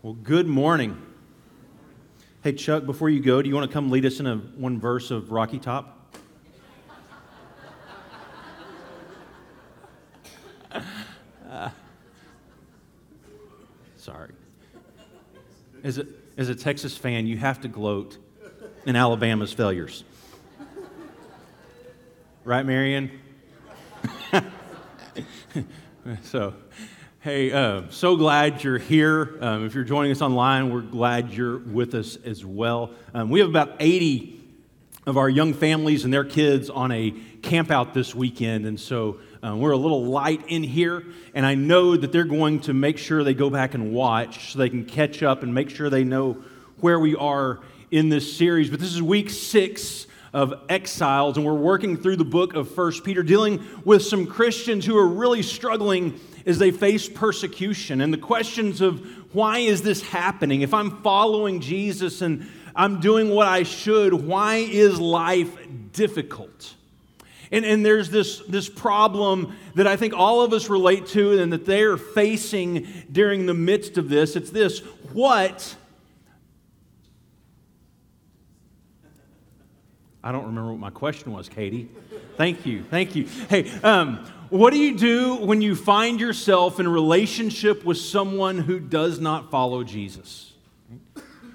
Well, good morning. Hey, Chuck, before you go, do you want to come lead us in a one verse of Rocky Top? Uh, sorry. As a, as a Texas fan, you have to gloat in Alabama's failures. Right, Marion? so, Hey, uh, so glad you're here. Um, if you're joining us online, we're glad you're with us as well. Um, we have about 80 of our young families and their kids on a camp out this weekend, and so uh, we're a little light in here. And I know that they're going to make sure they go back and watch so they can catch up and make sure they know where we are in this series. But this is week six of exiles, and we're working through the book of First Peter, dealing with some Christians who are really struggling as they face persecution and the questions of why is this happening? If I'm following Jesus and I'm doing what I should, why is life difficult? And, and there's this, this problem that I think all of us relate to and that they're facing during the midst of this. It's this what I don't remember what my question was, Katie. Thank you. Thank you. Hey, um, what do you do when you find yourself in relationship with someone who does not follow Jesus?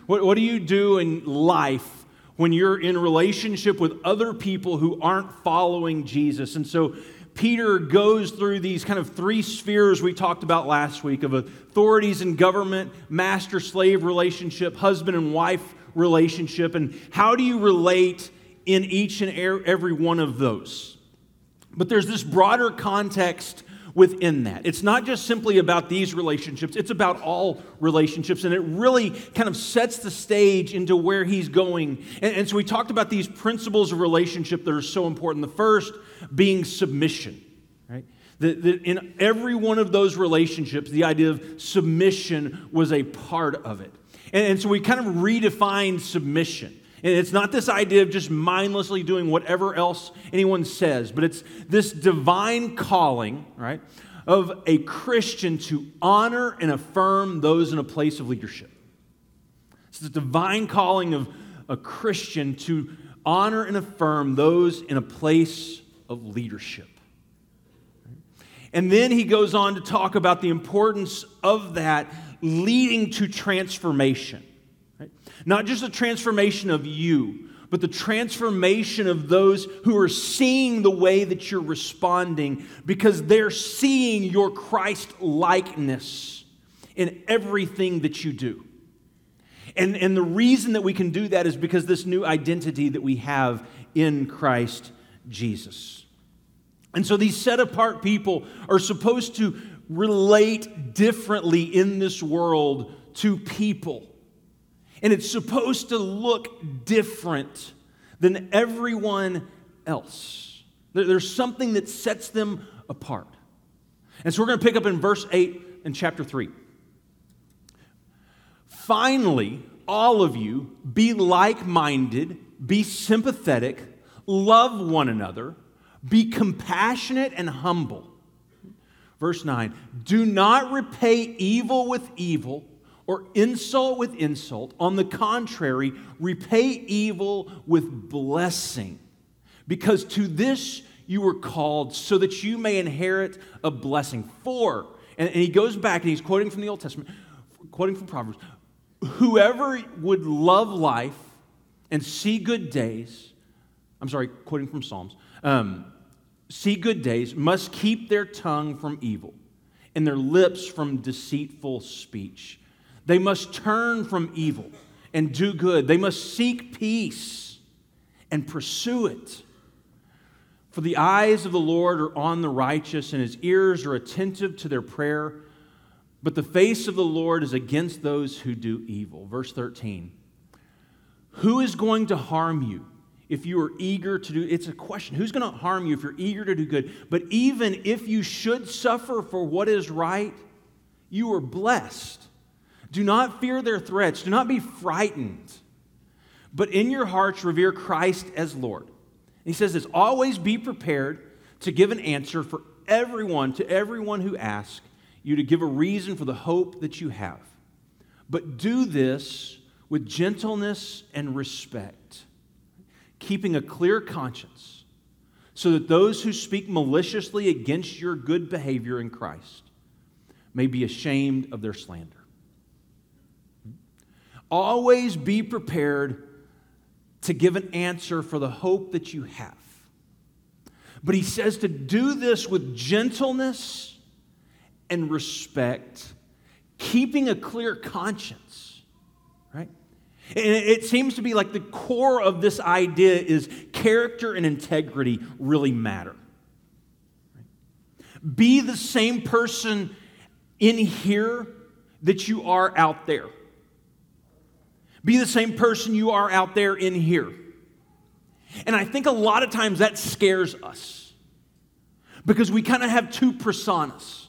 What, what do you do in life when you're in relationship with other people who aren't following Jesus? And so Peter goes through these kind of three spheres we talked about last week of authorities and government, master slave relationship, husband and wife relationship, and how do you relate in each and every one of those. But there's this broader context within that. It's not just simply about these relationships, it's about all relationships. And it really kind of sets the stage into where he's going. And, and so we talked about these principles of relationship that are so important. The first being submission, right? That, that in every one of those relationships, the idea of submission was a part of it. And, and so we kind of redefined submission. And it's not this idea of just mindlessly doing whatever else anyone says, but it's this divine calling, right, of a Christian to honor and affirm those in a place of leadership. It's the divine calling of a Christian to honor and affirm those in a place of leadership. And then he goes on to talk about the importance of that leading to transformation. Not just a transformation of you, but the transformation of those who are seeing the way that you're responding because they're seeing your Christ likeness in everything that you do. And, and the reason that we can do that is because this new identity that we have in Christ Jesus. And so these set apart people are supposed to relate differently in this world to people and it's supposed to look different than everyone else. There's something that sets them apart. And so we're going to pick up in verse 8 in chapter 3. Finally, all of you be like minded, be sympathetic, love one another, be compassionate and humble. Verse 9 Do not repay evil with evil or insult with insult. On the contrary, repay evil with blessing, because to this you were called, so that you may inherit a blessing. For, and, and he goes back and he's quoting from the Old Testament, quoting from Proverbs whoever would love life and see good days, I'm sorry, quoting from Psalms, um, see good days, must keep their tongue from evil and their lips from deceitful speech. They must turn from evil and do good. They must seek peace and pursue it. For the eyes of the Lord are on the righteous, and his ears are attentive to their prayer. But the face of the Lord is against those who do evil. Verse 13. Who is going to harm you if you are eager to do it's a question who's going to harm you if you're eager to do good but even if you should suffer for what is right you are blessed do not fear their threats. Do not be frightened. But in your hearts, revere Christ as Lord. And he says this always be prepared to give an answer for everyone, to everyone who asks you to give a reason for the hope that you have. but do this with gentleness and respect, keeping a clear conscience, so that those who speak maliciously against your good behavior in Christ may be ashamed of their slander. Always be prepared to give an answer for the hope that you have. But he says to do this with gentleness and respect, keeping a clear conscience, right? And it seems to be like the core of this idea is character and integrity really matter. Be the same person in here that you are out there. Be the same person you are out there in here. And I think a lot of times that scares us because we kind of have two personas.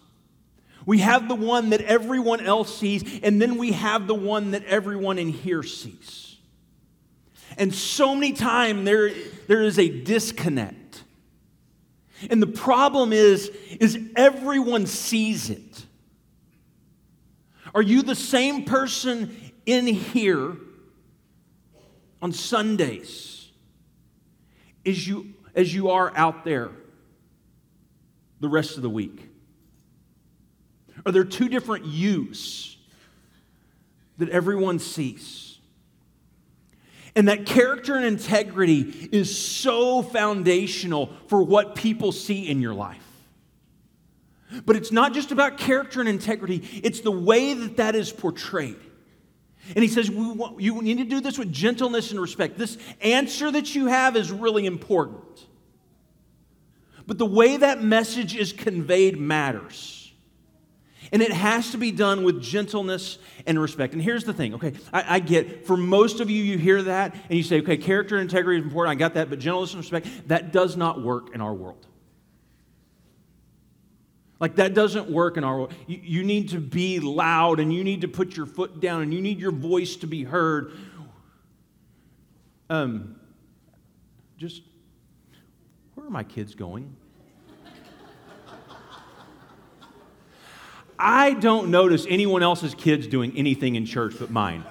We have the one that everyone else sees, and then we have the one that everyone in here sees. And so many times there, there is a disconnect. And the problem is, is everyone sees it. Are you the same person in here on Sundays as you, as you are out there the rest of the week? Are there two different yous that everyone sees? And that character and integrity is so foundational for what people see in your life. But it's not just about character and integrity, it's the way that that is portrayed. And he says, want, You need to do this with gentleness and respect. This answer that you have is really important. But the way that message is conveyed matters. And it has to be done with gentleness and respect. And here's the thing, okay? I, I, get, for most of you, you hear that and you say, okay, character and integrity is important. I got that, but gentleness and respect, that does not work in our world. Like, that doesn't work in our world. You, you need to be loud and you need to put your foot down and you need your voice to be heard. Um, just, where are my kids going? I don't notice anyone else's kids doing anything in church but mine.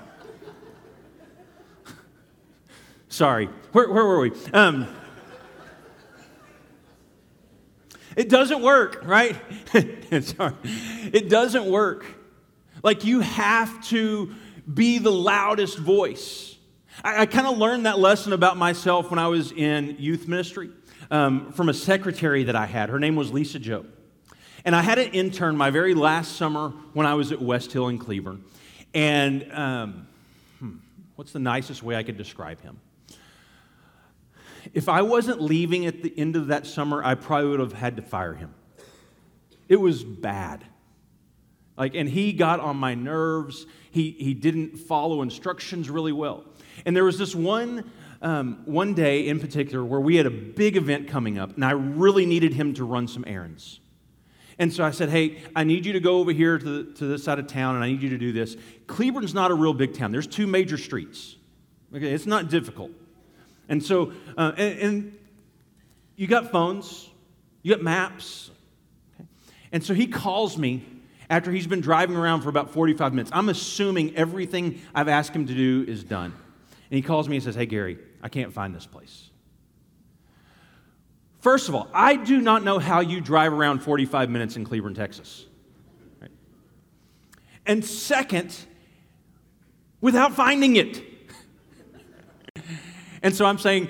Sorry, where, where were we? Um, it doesn't work, right? Sorry. It doesn't work. Like you have to be the loudest voice. I, I kind of learned that lesson about myself when I was in youth ministry um, from a secretary that I had. Her name was Lisa Joe. And I had an intern my very last summer when I was at West Hill in Cleburne. And um, hmm, what's the nicest way I could describe him? If I wasn't leaving at the end of that summer, I probably would have had to fire him. It was bad. Like, and he got on my nerves. He, he didn't follow instructions really well. And there was this one, um, one day in particular where we had a big event coming up, and I really needed him to run some errands. And so I said, Hey, I need you to go over here to, the, to this side of town and I need you to do this. Cleburne's not a real big town, there's two major streets. Okay, it's not difficult. And so, uh, and, and, you got phones, you got maps. Okay? And so he calls me after he's been driving around for about 45 minutes. I'm assuming everything I've asked him to do is done. And he calls me and says, Hey, Gary, I can't find this place. First of all, I do not know how you drive around 45 minutes in Cleburne, Texas. Right? And second, without finding it. And so I'm saying,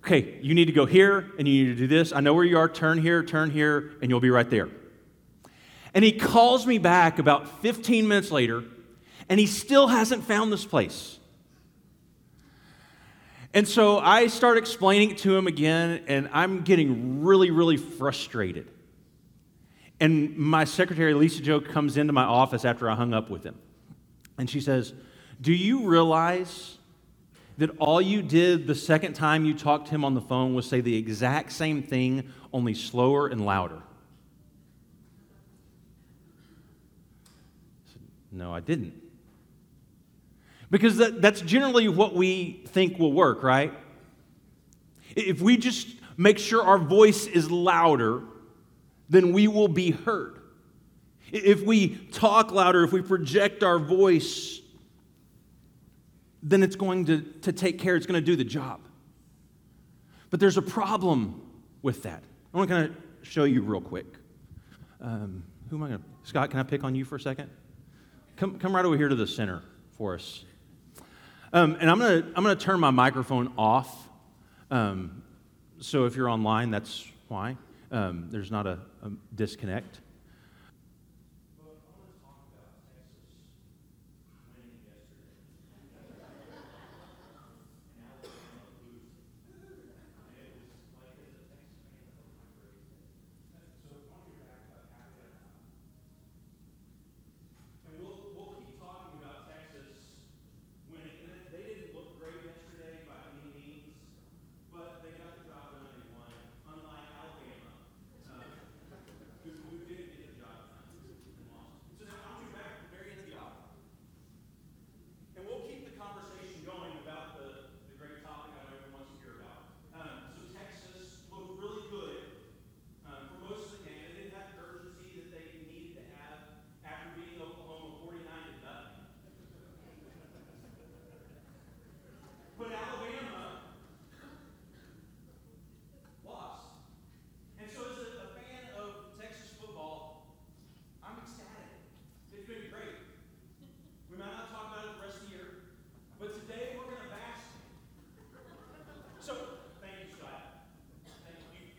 okay, you need to go here and you need to do this. I know where you are. Turn here, turn here, and you'll be right there. And he calls me back about 15 minutes later, and he still hasn't found this place. And so I start explaining it to him again, and I'm getting really, really frustrated. And my secretary, Lisa Joe, comes into my office after I hung up with him. And she says, Do you realize that all you did the second time you talked to him on the phone was say the exact same thing, only slower and louder? I said, no, I didn't. Because that, that's generally what we think will work, right? If we just make sure our voice is louder, then we will be heard. If we talk louder, if we project our voice, then it's going to, to take care, it's going to do the job. But there's a problem with that. I want to kind of show you real quick. Um, who am I going to? Scott, can I pick on you for a second? Come, come right over here to the center for us. Um, and I'm going to I'm going to turn my microphone off. Um, so if you're online, that's why. Um, there's not a, a disconnect.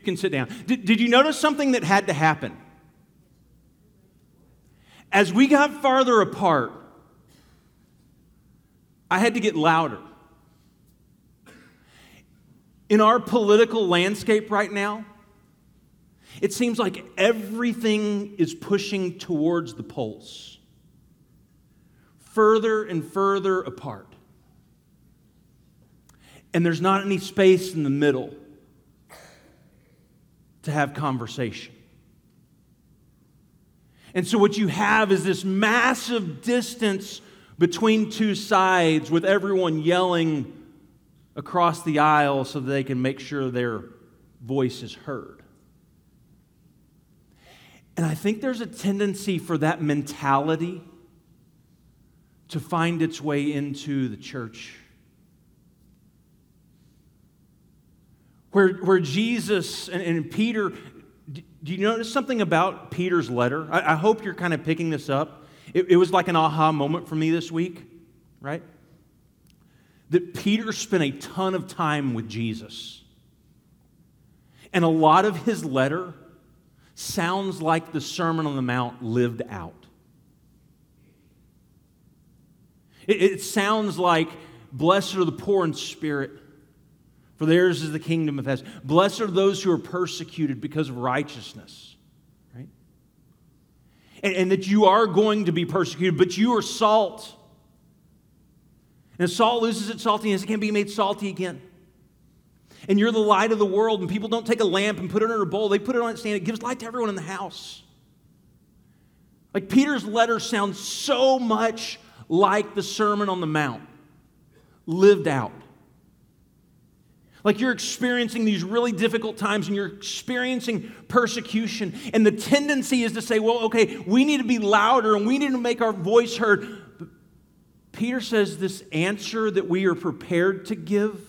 Can sit down. Did, did you notice something that had to happen? As we got farther apart, I had to get louder. In our political landscape right now, it seems like everything is pushing towards the poles, further and further apart. And there's not any space in the middle to have conversation. And so, what you have is this massive distance between two sides with everyone yelling across the aisle so that they can make sure their voice is heard. And I think there's a tendency for that mentality to find its way into the church where, where Jesus and, and Peter, do you notice something about Peter's letter? I, I hope you're kind of picking this up. It, it was like an aha moment for me this week, right? That Peter spent a ton of time with Jesus. And a lot of his letter sounds like the Sermon on the Mount lived out. It, it sounds like, blessed are the poor in spirit for theirs is the kingdom of heaven. Blessed are those who are persecuted because of righteousness. Right? And, and that you are going to be persecuted, but you are salt. And salt loses its saltiness, it can't be made salty again. And you're the light of the world, and people don't take a lamp and put it in a bowl, they put it on a stand. It gives light to everyone in the house. Like Peter's letter sounds so much like the Sermon on the Mount, lived out. Like you're experiencing these really difficult times and you're experiencing persecution. And the tendency is to say, well, okay, we need to be louder and we need to make our voice heard. But Peter says this answer that we are prepared to give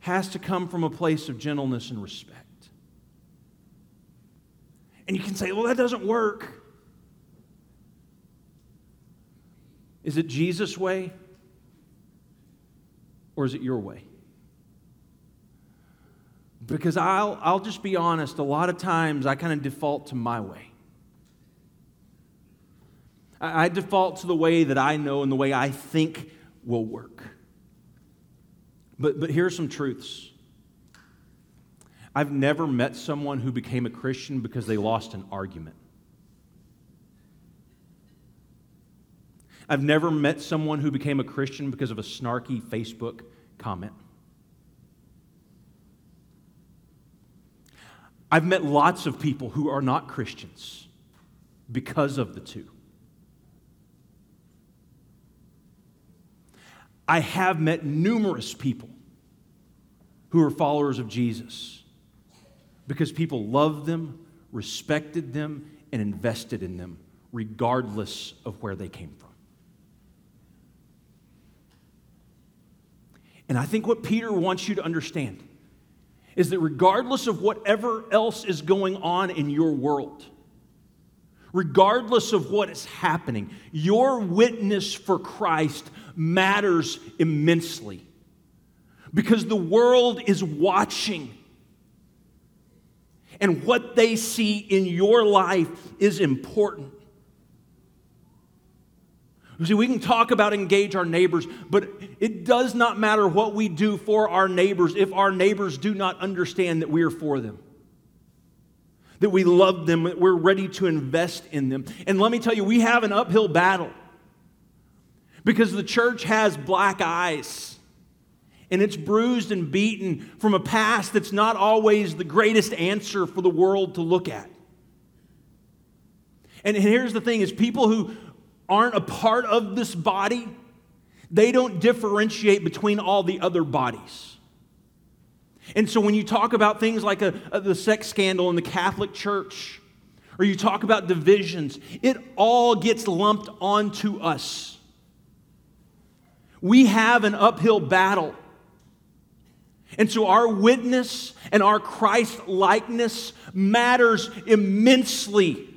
has to come from a place of gentleness and respect. And you can say, well, that doesn't work. Is it Jesus' way or is it your way? Because I'll, I'll just be honest, a lot of times I kind of default to my way. I, I default to the way that I know and the way I think will work. But, but here are some truths. I've never met someone who became a Christian because they lost an argument. I've never met someone who became a Christian because of a snarky Facebook comment. I've met lots of people who are not Christians because of the two. I have met numerous people who are followers of Jesus because people loved them, respected them, and invested in them, regardless of where they came from. And I think what Peter wants you to understand is that regardless of whatever else is going on in your world, regardless of what is happening, your witness for Christ matters immensely because the world is watching. And what they see in your life is important. See, we can talk about engage our neighbors, but it does not matter what we do for our neighbors if our neighbors do not understand that we are for them, that we love them, that we're ready to invest in them. And let me tell you, we have an uphill battle because the church has black eyes and it's bruised and beaten from a past that's not always the greatest answer for the world to look at. And here's the thing is people who aren't a part of this body, they don't differentiate between all the other bodies. And so when you talk about things like a, a, the sex scandal in the Catholic Church, or you talk about divisions, it all gets lumped onto us. We have an uphill battle. And so our witness and our Christ likeness matters immensely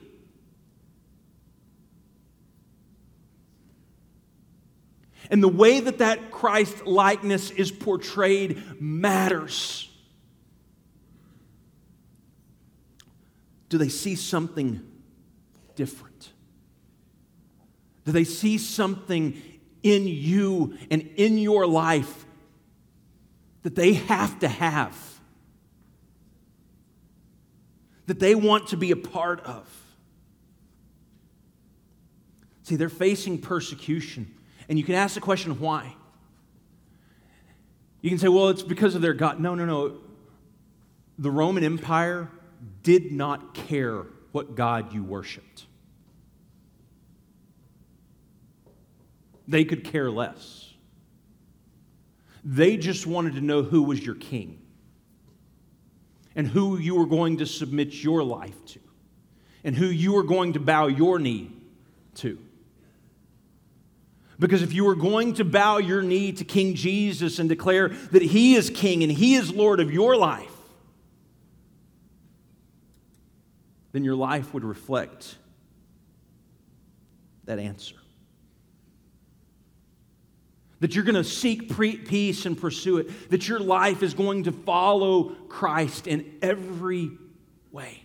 And the way that that Christ likeness is portrayed matters. Do they see something different? Do they see something in you and in your life that they have to have? That they want to be a part of? See, they're facing persecution. And you can ask the question, why? You can say, well, it's because of their God. No, no, no. The Roman Empire did not care what God you worshiped, they could care less. They just wanted to know who was your king and who you were going to submit your life to and who you were going to bow your knee to. Because if you were going to bow your knee to King Jesus and declare that He is King and He is Lord of your life, then your life would reflect that answer. That you're going to seek peace and pursue it. That your life is going to follow Christ in every way.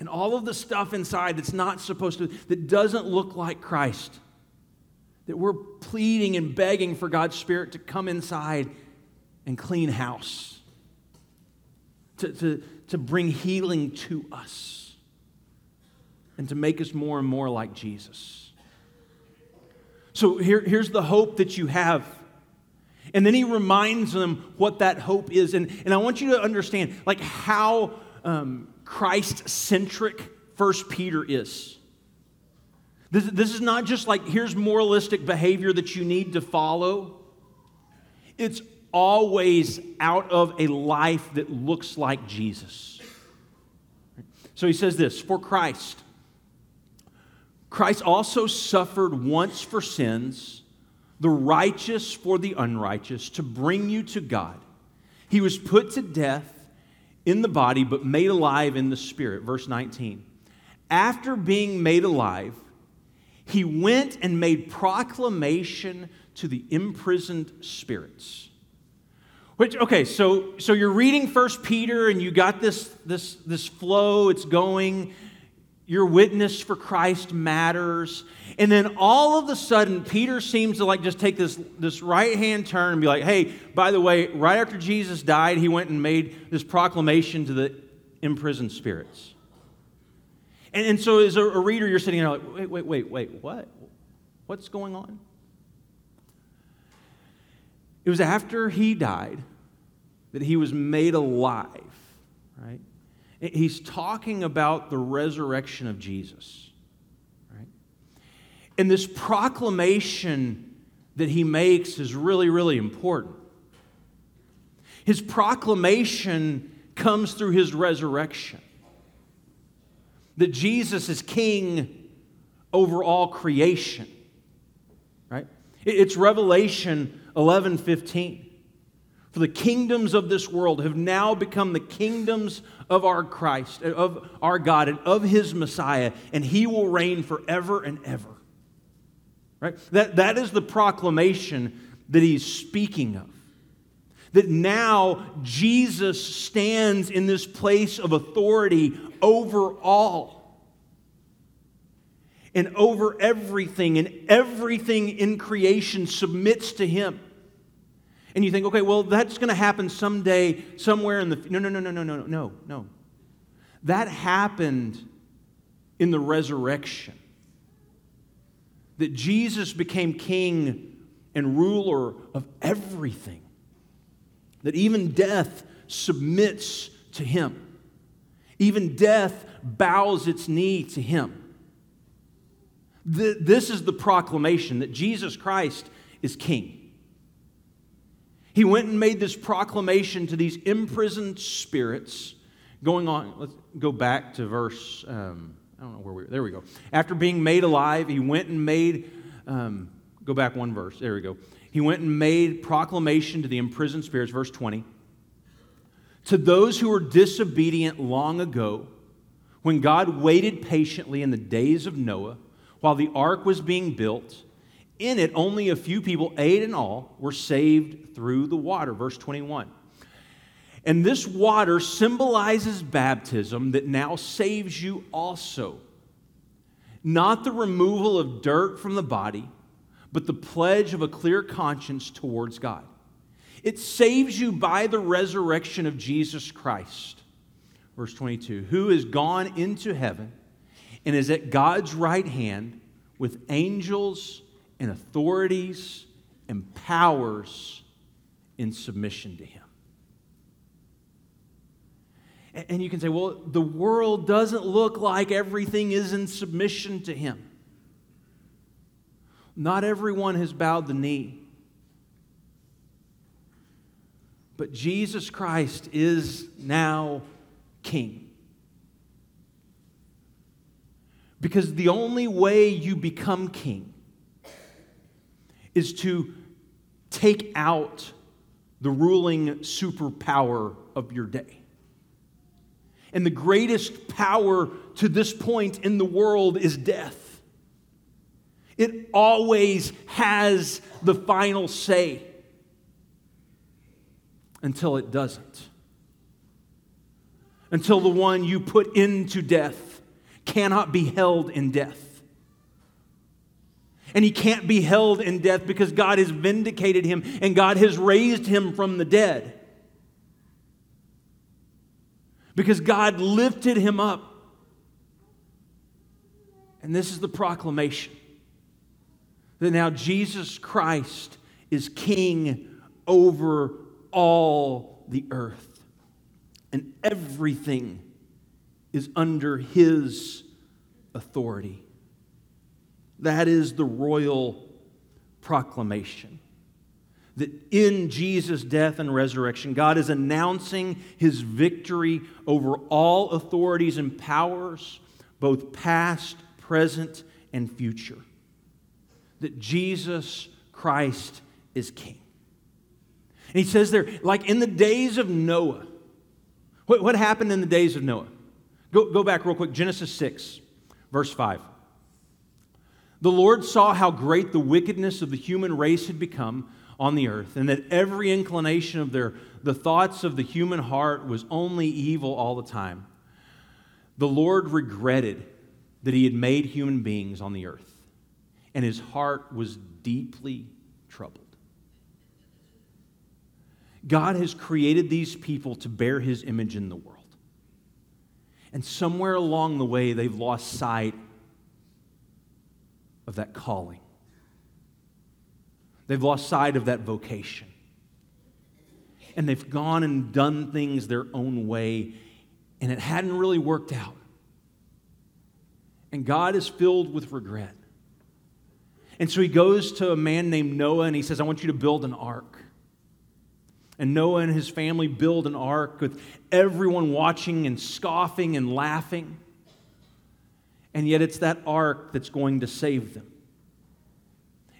And all of the stuff inside that's not supposed to, that doesn't look like Christ, that we're pleading and begging for God's Spirit to come inside and clean house, to, to, to bring healing to us, and to make us more and more like Jesus. So here, here's the hope that you have. And then he reminds them what that hope is. And, and I want you to understand like how um, Christ centric First Peter is. This, this is not just like, here's moralistic behavior that you need to follow. It's always out of a life that looks like Jesus. So he says this For Christ, Christ also suffered once for sins, the righteous for the unrighteous, to bring you to God. He was put to death in the body, but made alive in the spirit. Verse 19. After being made alive, he went and made proclamation to the imprisoned spirits. Which, okay, so, so you're reading First Peter and you got this, this, this flow, it's going, your witness for Christ matters. And then all of a sudden, Peter seems to like just take this, this right hand turn and be like, hey, by the way, right after Jesus died, he went and made this proclamation to the imprisoned spirits. And, and so, as a, a reader, you're sitting there like, wait, wait, wait, wait, what? What's going on? It was after he died that he was made alive, right? He's talking about the resurrection of Jesus, right? And this proclamation that he makes is really, really important. His proclamation comes through his resurrection. That Jesus is king over all creation. Right? It's Revelation 11 15. For the kingdoms of this world have now become the kingdoms of our Christ, of our God, and of his Messiah, and he will reign forever and ever. Right? That, that is the proclamation that he's speaking of. That now Jesus stands in this place of authority over all and over everything, and everything in creation submits to him. And you think, okay, well, that's going to happen someday, somewhere in the. No, no, no, no, no, no, no, no. That happened in the resurrection. That Jesus became king and ruler of everything. That even death submits to him. Even death bows its knee to him. This is the proclamation that Jesus Christ is king. He went and made this proclamation to these imprisoned spirits. Going on, let's go back to verse, um, I don't know where we. There we go. After being made alive, he went and made, um, go back one verse. There we go. He went and made proclamation to the imprisoned spirits, verse 20. To those who were disobedient long ago, when God waited patiently in the days of Noah while the ark was being built, in it, only a few people, eight in all, were saved through the water. Verse 21. And this water symbolizes baptism that now saves you also. Not the removal of dirt from the body, but the pledge of a clear conscience towards God. It saves you by the resurrection of Jesus Christ. Verse 22 Who is gone into heaven and is at God's right hand with angels and authorities and powers in submission to Him. And you can say, well, the world doesn't look like everything is in submission to Him. Not everyone has bowed the knee. But Jesus Christ is now King. Because the only way you become king is to take out the ruling superpower of your day. And the greatest power to this point in the world is death. It always has the final say until it doesn't. Until the one you put into death cannot be held in death. And he can't be held in death because God has vindicated him and God has raised him from the dead. Because God lifted him up. And this is the proclamation that now Jesus Christ is king over all the earth. And everything is under his authority. That is the royal proclamation. That in Jesus' death and resurrection, God is announcing his victory over all authorities and powers, both past, present, and future. That Jesus Christ is king. And he says there, like in the days of Noah, what, what happened in the days of Noah? Go, go back real quick, Genesis 6, verse 5. The Lord saw how great the wickedness of the human race had become on the earth, and that every inclination of their, the thoughts of the human heart was only evil all the time. The Lord regretted that he had made human beings on the earth, and his heart was deeply troubled. God has created these people to bear his image in the world. And somewhere along the way, they've lost sight of that calling. They've lost sight of that vocation. And they've gone and done things their own way, and it hadn't really worked out. And God is filled with regret. And so he goes to a man named Noah and he says, I want you to build an ark. And Noah and his family build an ark with everyone watching and scoffing and laughing. And yet it's that ark that's going to save them.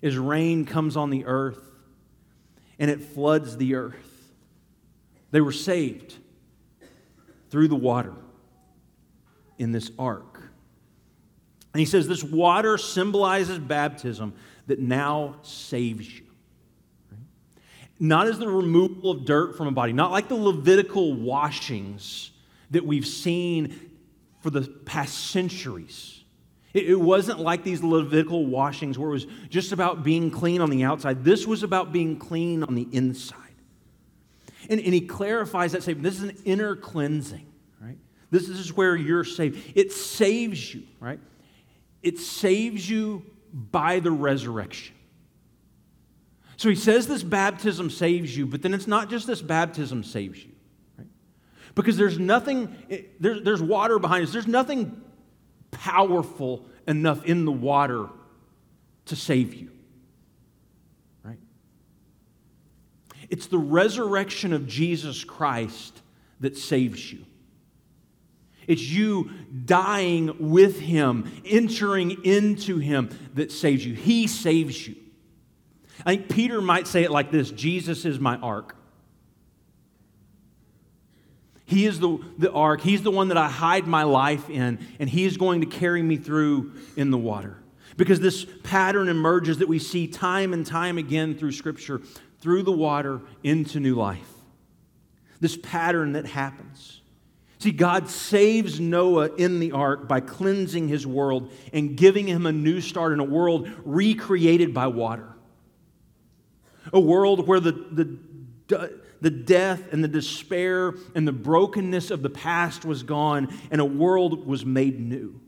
As rain comes on the earth and it floods the earth, they were saved through the water in this ark. And he says this water symbolizes baptism that now saves you. Not as the removal of dirt from a body, not like the Levitical washings that we've seen for the past centuries. It, wasn't like these Levitical washings where it was just about being clean on the outside. This was about being clean on the inside. And, and he clarifies that, saying, This is an inner cleansing, right? This is where you're saved. It saves you, right? It saves you by the resurrection. So he says this baptism saves you, but then it's not just this baptism saves you. Right? Because there's nothing, eh, there's, there's water behind us. There's nothing powerful enough in the water to save you. Right? It's the resurrection of Jesus Christ that saves you. It's you dying with Him, entering into Him that saves you. He saves you. I think Peter might say it like this Jesus is my ark. He is the, the ark. He's the one that I hide my life in, and He is going to carry me through in the water. Because this pattern emerges that we see time and time again through Scripture, through the water into new life. This pattern that happens. See, God saves Noah in the ark by cleansing his world and giving him a new start in a world recreated by water. A world where the, the, the death and the despair and the brokenness of the past was gone and a world was made new.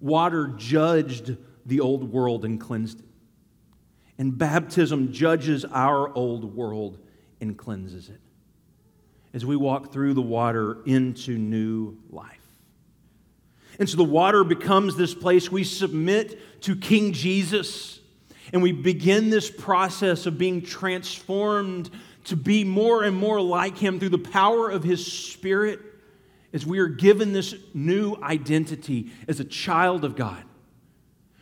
Water judged the old world and cleansed it. And baptism judges our old world and cleanses it as we walk through the water into new life. And so the water becomes this place we submit to King Jesus, and we begin this process of being transformed to be more and more like Him through the power of His Spirit as we are given this new identity as a child of God.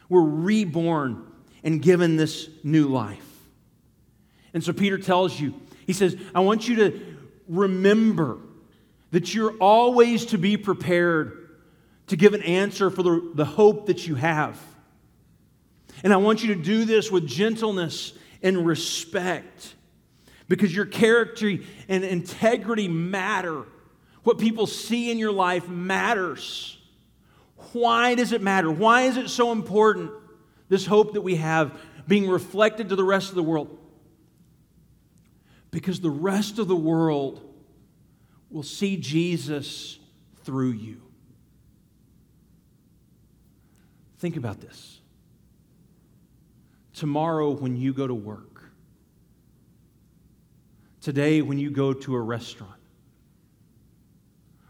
We're reborn and given this new life. And so Peter tells you, he says, I want you to remember that you're always to be prepared to give an answer for the, the hope that you have. And I want you to do this with gentleness and respect because your character and integrity matter. What people see in your life matters. Why does it matter? Why is it so important, this hope that we have being reflected to the rest of the world? because the rest of the world will see Jesus through you. Think about this. Tomorrow, when you go to work, today, when you go to a restaurant,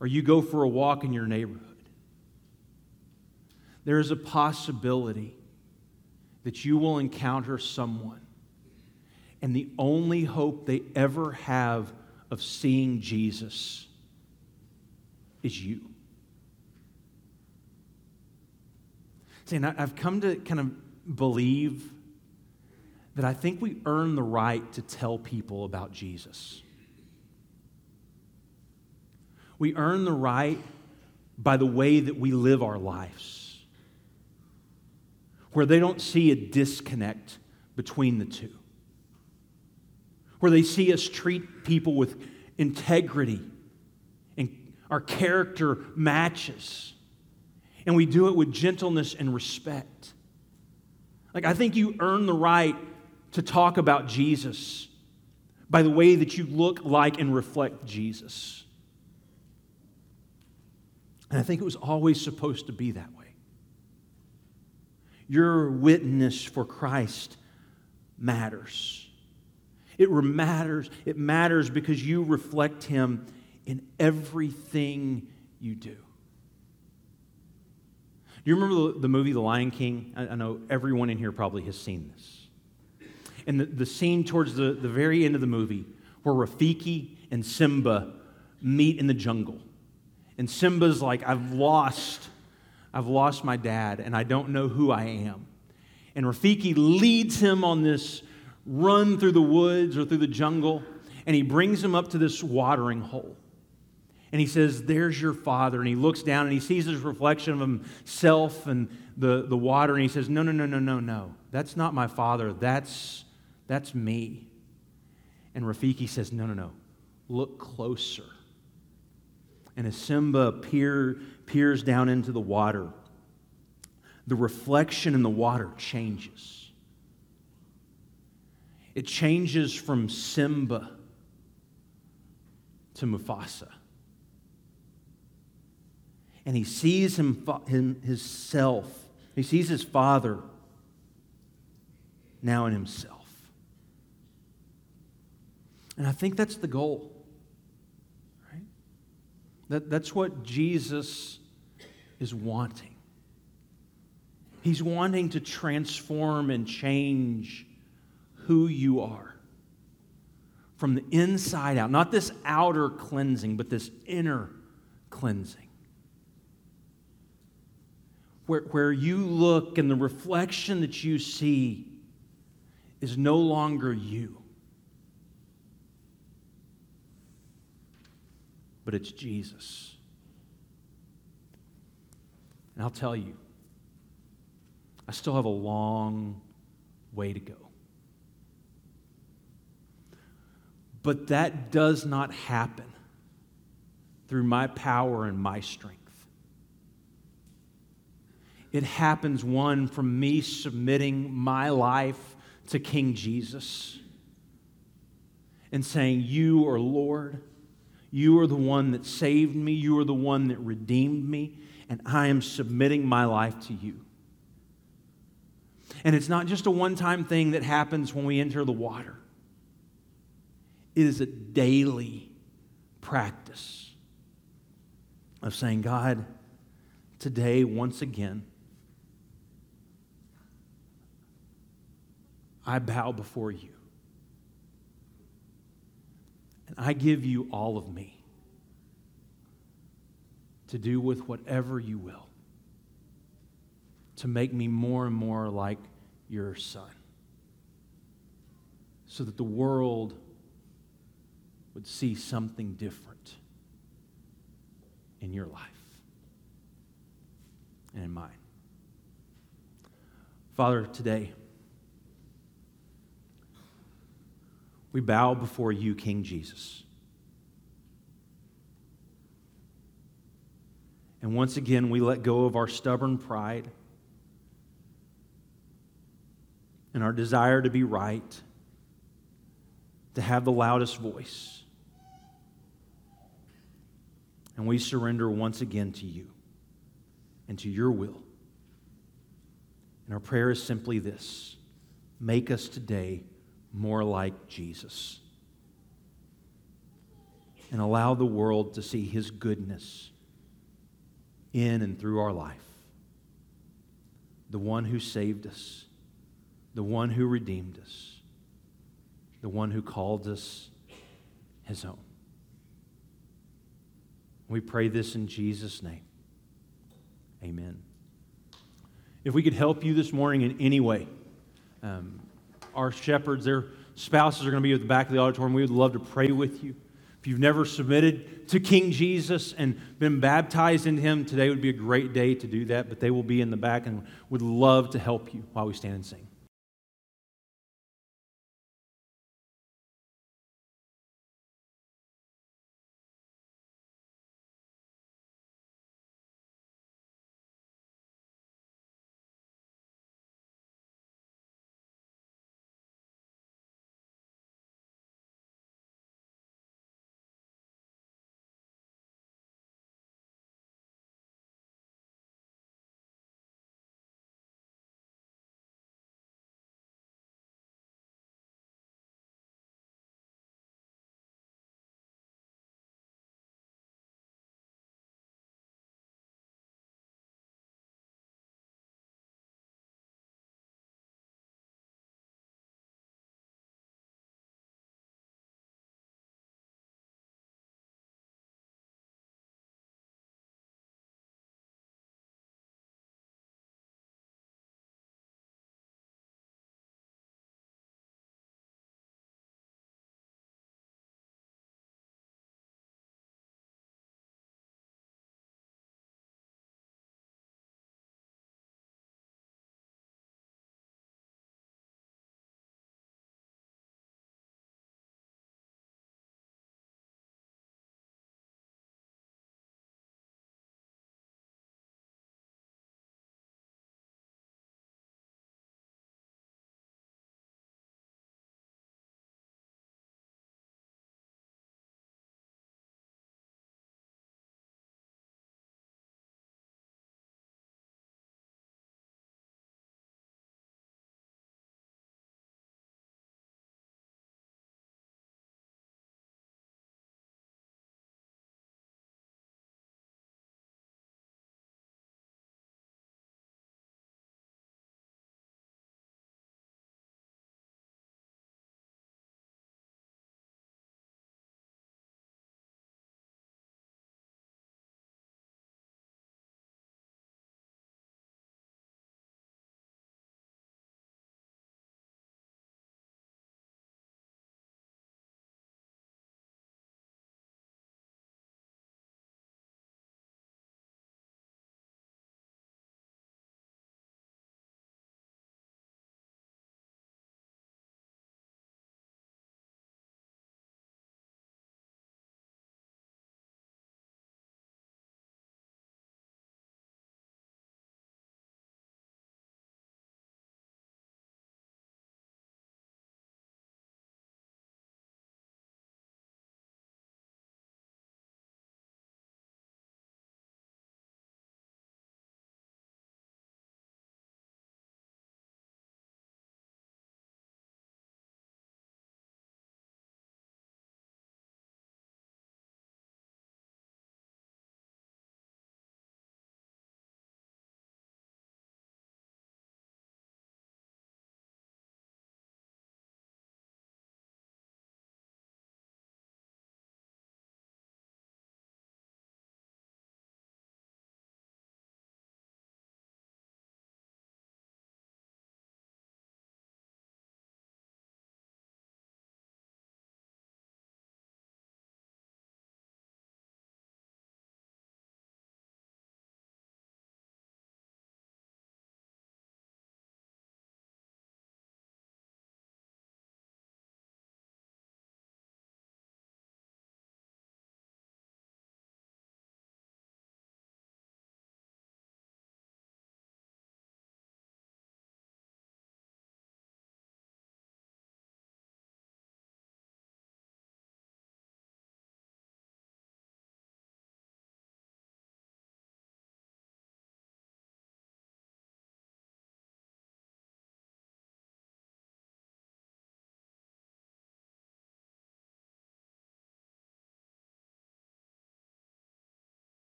or you go for a walk in your neighborhood, there is a possibility that you will encounter someone and the only hope they ever have of seeing Jesus is you. See, and I've come to kind of believe that I think we earn the right to tell people about Jesus. We earn the right by the way that we live our lives, where they don't see a disconnect between the two where they see us treat people with integrity and our character matches. And we do it with gentleness and respect. Like, I think you earn the right to talk about Jesus by the way that you look like and reflect Jesus. And I think it was always supposed to be that way. Your witness for Christ matters. It matters. It matters because you reflect Him in everything you do. Do you remember the, movie The Lion King? I, know everyone in here probably has seen this. And the, the scene towards the, the very end of the movie where Rafiki and Simba meet in the jungle. And Simba's like, I've lost, I've lost my dad and I don't know who I am. And Rafiki leads him on this run through the woods or through the jungle, and he brings him up to this watering hole. And he says, There's your father. And he looks down and he sees his reflection of himself and the, the water, and he says, No, no, no, no, no, no. That's not my father. That's, that's me. And Rafiki says, No, no, no. Look closer. And as Simba peer, peers down into the water, the reflection in the water changes. It changes from Simba to Mufasa. And he sees him, him, himself, he sees his father now in himself. And I think that's the goal. Right? That, that's what Jesus is wanting. He's wanting to transform and change who you are from the inside out. Not this outer cleansing, but this inner cleansing. Where, where you look and the reflection that you see is no longer you, but it's Jesus. And I'll tell you, I still have a long way to go. But that does not happen through my power and my strength. It happens, one, from me submitting my life to King Jesus and saying, You are Lord. You are the one that saved me. You are the one that redeemed me. And I am submitting my life to you. And it's not just a one time thing that happens when we enter the water, it is a daily practice of saying, God, today, once again, I bow before you. And I give you all of me to do with whatever you will to make me more and more like your son. So that the world would see something different in your life and in mine. Father, today, we bow before you, King Jesus. And once again, we let go of our stubborn pride and our desire to be right, to have the loudest voice. And we surrender once again to you and to your will. And our prayer is simply this make us today more like Jesus. And allow the world to see his goodness in and through our life. The one who saved us the one who redeemed us, the one who called us his own. We pray this in Jesus' name. Amen. If we could help you this morning in any way, um, our shepherds, their spouses are going to be at the back of the auditorium. We would love to pray with you. If you've never submitted to King Jesus and been baptized in him, today would be a great day to do that, but they will be in the back and would love to help you while we stand and sing.